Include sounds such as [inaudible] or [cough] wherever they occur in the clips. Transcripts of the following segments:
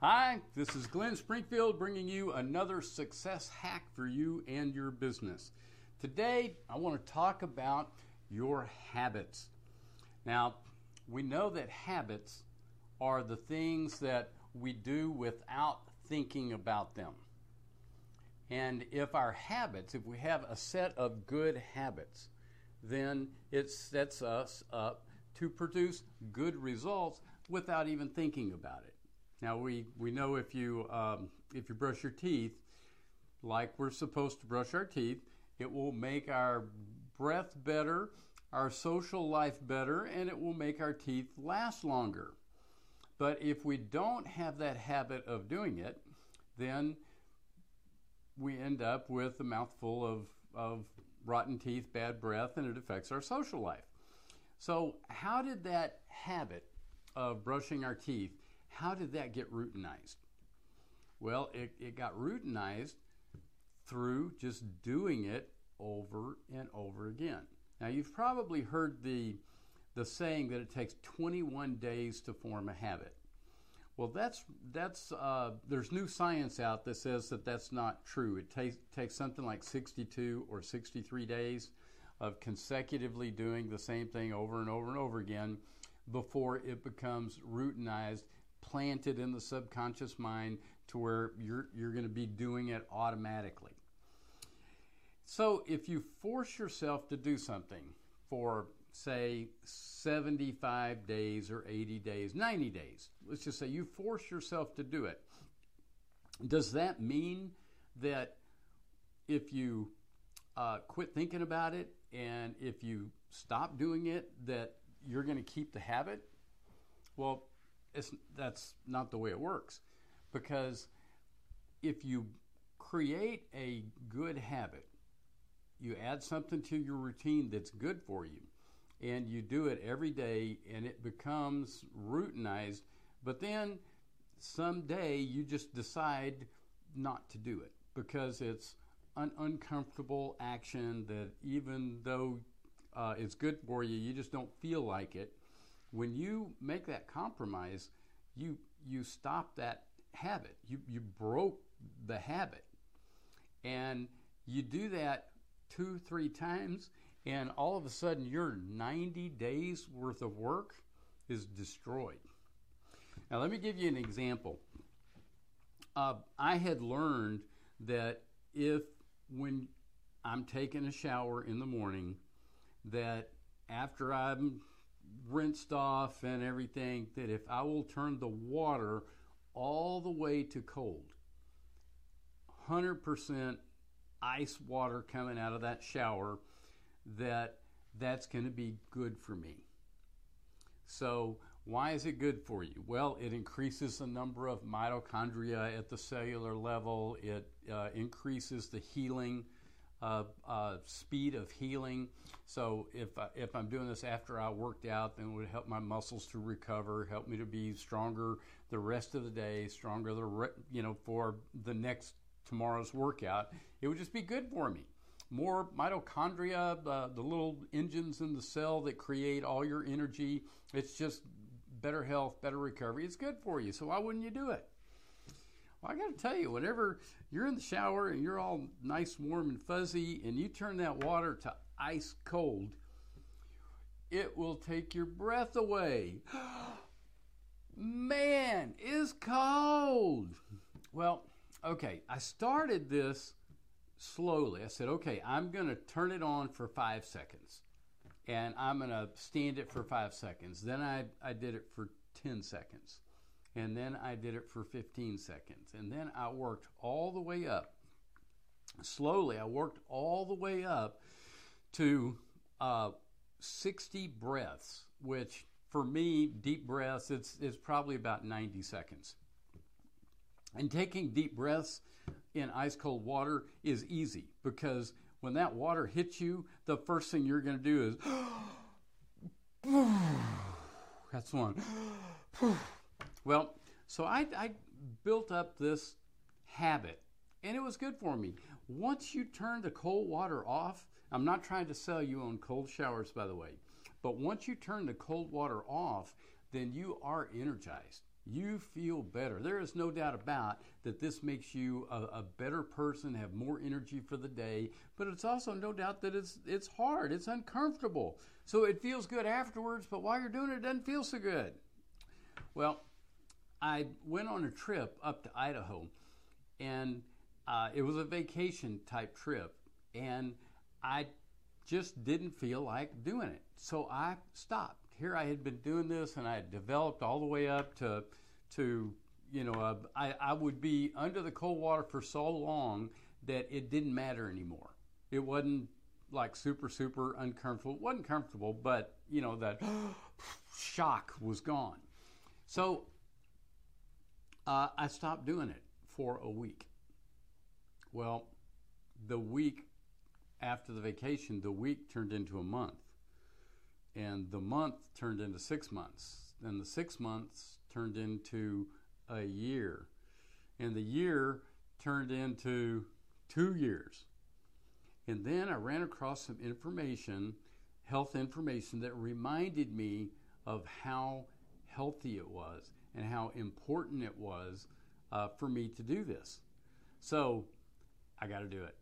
Hi, this is Glenn Springfield bringing you another success hack for you and your business. Today, I want to talk about your habits. Now, we know that habits are the things that we do without thinking about them. And if our habits, if we have a set of good habits, then it sets us up to produce good results without even thinking about it. Now we, we know if you um, if you brush your teeth like we're supposed to brush our teeth, it will make our breath better, our social life better, and it will make our teeth last longer. But if we don't have that habit of doing it, then we end up with a mouthful of, of rotten teeth, bad breath, and it affects our social life. So, how did that habit of brushing our teeth, how did that get routinized? Well, it, it got routinized through just doing it over and over again. Now, you've probably heard the, the saying that it takes 21 days to form a habit. Well, that's that's uh, there's new science out that says that that's not true. It takes takes something like 62 or 63 days of consecutively doing the same thing over and over and over again before it becomes routinized, planted in the subconscious mind to where you're you're going to be doing it automatically. So if you force yourself to do something for say 75 days or 80 days, 90 days. Let's just say you force yourself to do it. Does that mean that if you uh, quit thinking about it and if you stop doing it, that you're going to keep the habit? Well, that's not the way it works. Because if you create a good habit, you add something to your routine that's good for you and you do it every day and it becomes routinized, but then someday you just decide not to do it because it's an uncomfortable action that even though uh, it's good for you, you just don't feel like it. When you make that compromise, you you stop that habit. You you broke the habit, and you do that two three times, and all of a sudden your 90 days worth of work is destroyed. Now, let me give you an example. Uh, I had learned that if when I'm taking a shower in the morning, that after I'm rinsed off and everything, that if I will turn the water all the way to cold, 100% ice water coming out of that shower, that that's going to be good for me. So, why is it good for you? Well, it increases the number of mitochondria at the cellular level, it uh, increases the healing. Uh, uh, speed of healing. So if I, if I'm doing this after I worked out, then it would help my muscles to recover, help me to be stronger the rest of the day, stronger the re- you know for the next tomorrow's workout. It would just be good for me more mitochondria, uh, the little engines in the cell that create all your energy. It's just better health, better recovery. It's good for you. So why wouldn't you do it? Well, I got to tell you, whenever you're in the shower and you're all nice, warm, and fuzzy, and you turn that water to ice cold, it will take your breath away. [gasps] Man, it's cold. Well, okay, I started this slowly. I said, okay, I'm going to turn it on for five seconds and I'm going to stand it for five seconds. Then I, I did it for 10 seconds. And then I did it for 15 seconds. And then I worked all the way up. Slowly, I worked all the way up to uh, 60 breaths, which for me, deep breaths, it's, it's probably about 90 seconds. And taking deep breaths in ice cold water is easy because when that water hits you, the first thing you're going to do is [gasps] that's one. Well, so I, I built up this habit and it was good for me. Once you turn the cold water off, I'm not trying to sell you on cold showers, by the way, but once you turn the cold water off, then you are energized you feel better. There is no doubt about that this makes you a, a, better person, have more energy for the day, but it's also no doubt that it's it's hard, it's uncomfortable. So it feels good afterwards, but while you're doing it, it doesn't feel so good. Well, I went on a trip up to Idaho, and uh, it was a vacation type trip, and I just didn't feel like doing it. So I stopped. Here I had been doing this, and I had developed all the way up to, to you know, uh, I, I would be under the cold water for so long that it didn't matter anymore. It wasn't like super, super uncomfortable. It wasn't comfortable, but, you know, that [gasps] shock was gone. So uh, I stopped doing it for a week. Well, the week after the vacation, the week turned into a month. And the month turned into six months. And the six months turned into a year. And the year turned into two years. And then I ran across some information, health information, that reminded me of how healthy it was and how important it was uh, for me to do this. So I got to do it.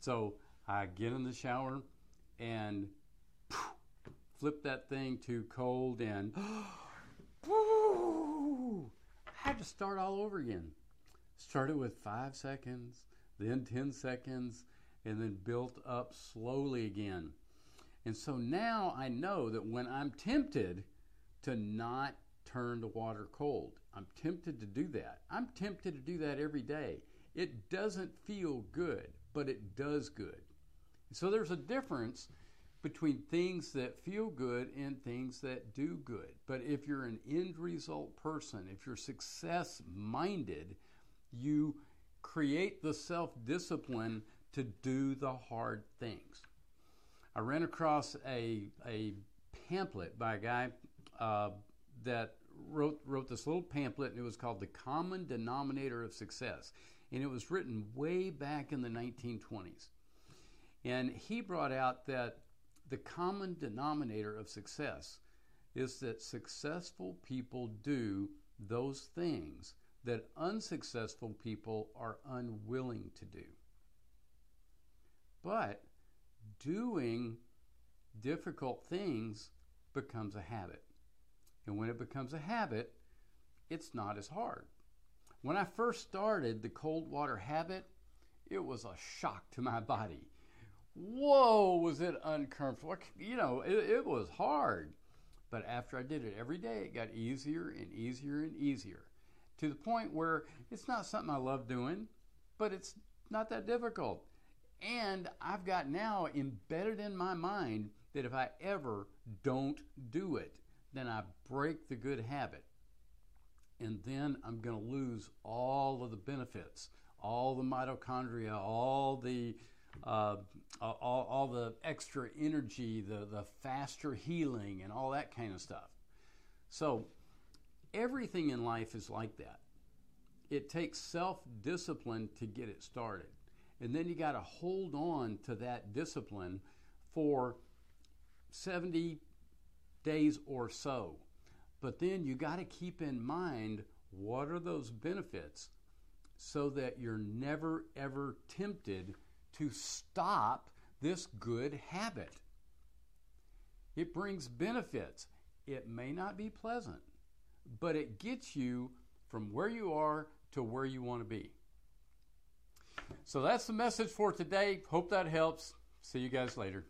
So I get in the shower and flip that thing to cold and [gasps] I had to start all over again. Started with five seconds, then 10 seconds, and then built up slowly again. And so now I know that when I'm tempted to not turn the water cold, I'm tempted to do that. I'm tempted to do that every day. It doesn't feel good, but it does good. So there's a difference between things that feel good and things that do good. But if you're an end result person, if you're success minded, you create the self discipline to do the hard things. I ran across a, a pamphlet by a guy uh, that wrote, wrote this little pamphlet, and it was called The Common Denominator of Success. And it was written way back in the 1920s. And he brought out that the common denominator of success is that successful people do those things that unsuccessful people are unwilling to do. But doing difficult things becomes a habit. And when it becomes a habit, it's not as hard. When I first started the cold water habit, it was a shock to my body whoa, was it uncomfortable. You know, it, it was hard. But after I did it every day, it got easier and easier and easier to the point where it's not something I love doing, but it's not that difficult. And I've got now embedded in my mind that if I ever don't do it, then I break the good habit. And then I'm going to lose all of the benefits, all the mitochondria, all the uh, all, all the extra energy, the, the faster healing, and all that kind of stuff. So, everything in life is like that. It takes self discipline to get it started. And then you got to hold on to that discipline for 70 days or so. But then you got to keep in mind what are those benefits so that you're never ever tempted to stop this good habit. It brings benefits. It may not be pleasant, but it gets you from where you are to where you want to be. So that's the message for today. Hope that helps. See you guys later.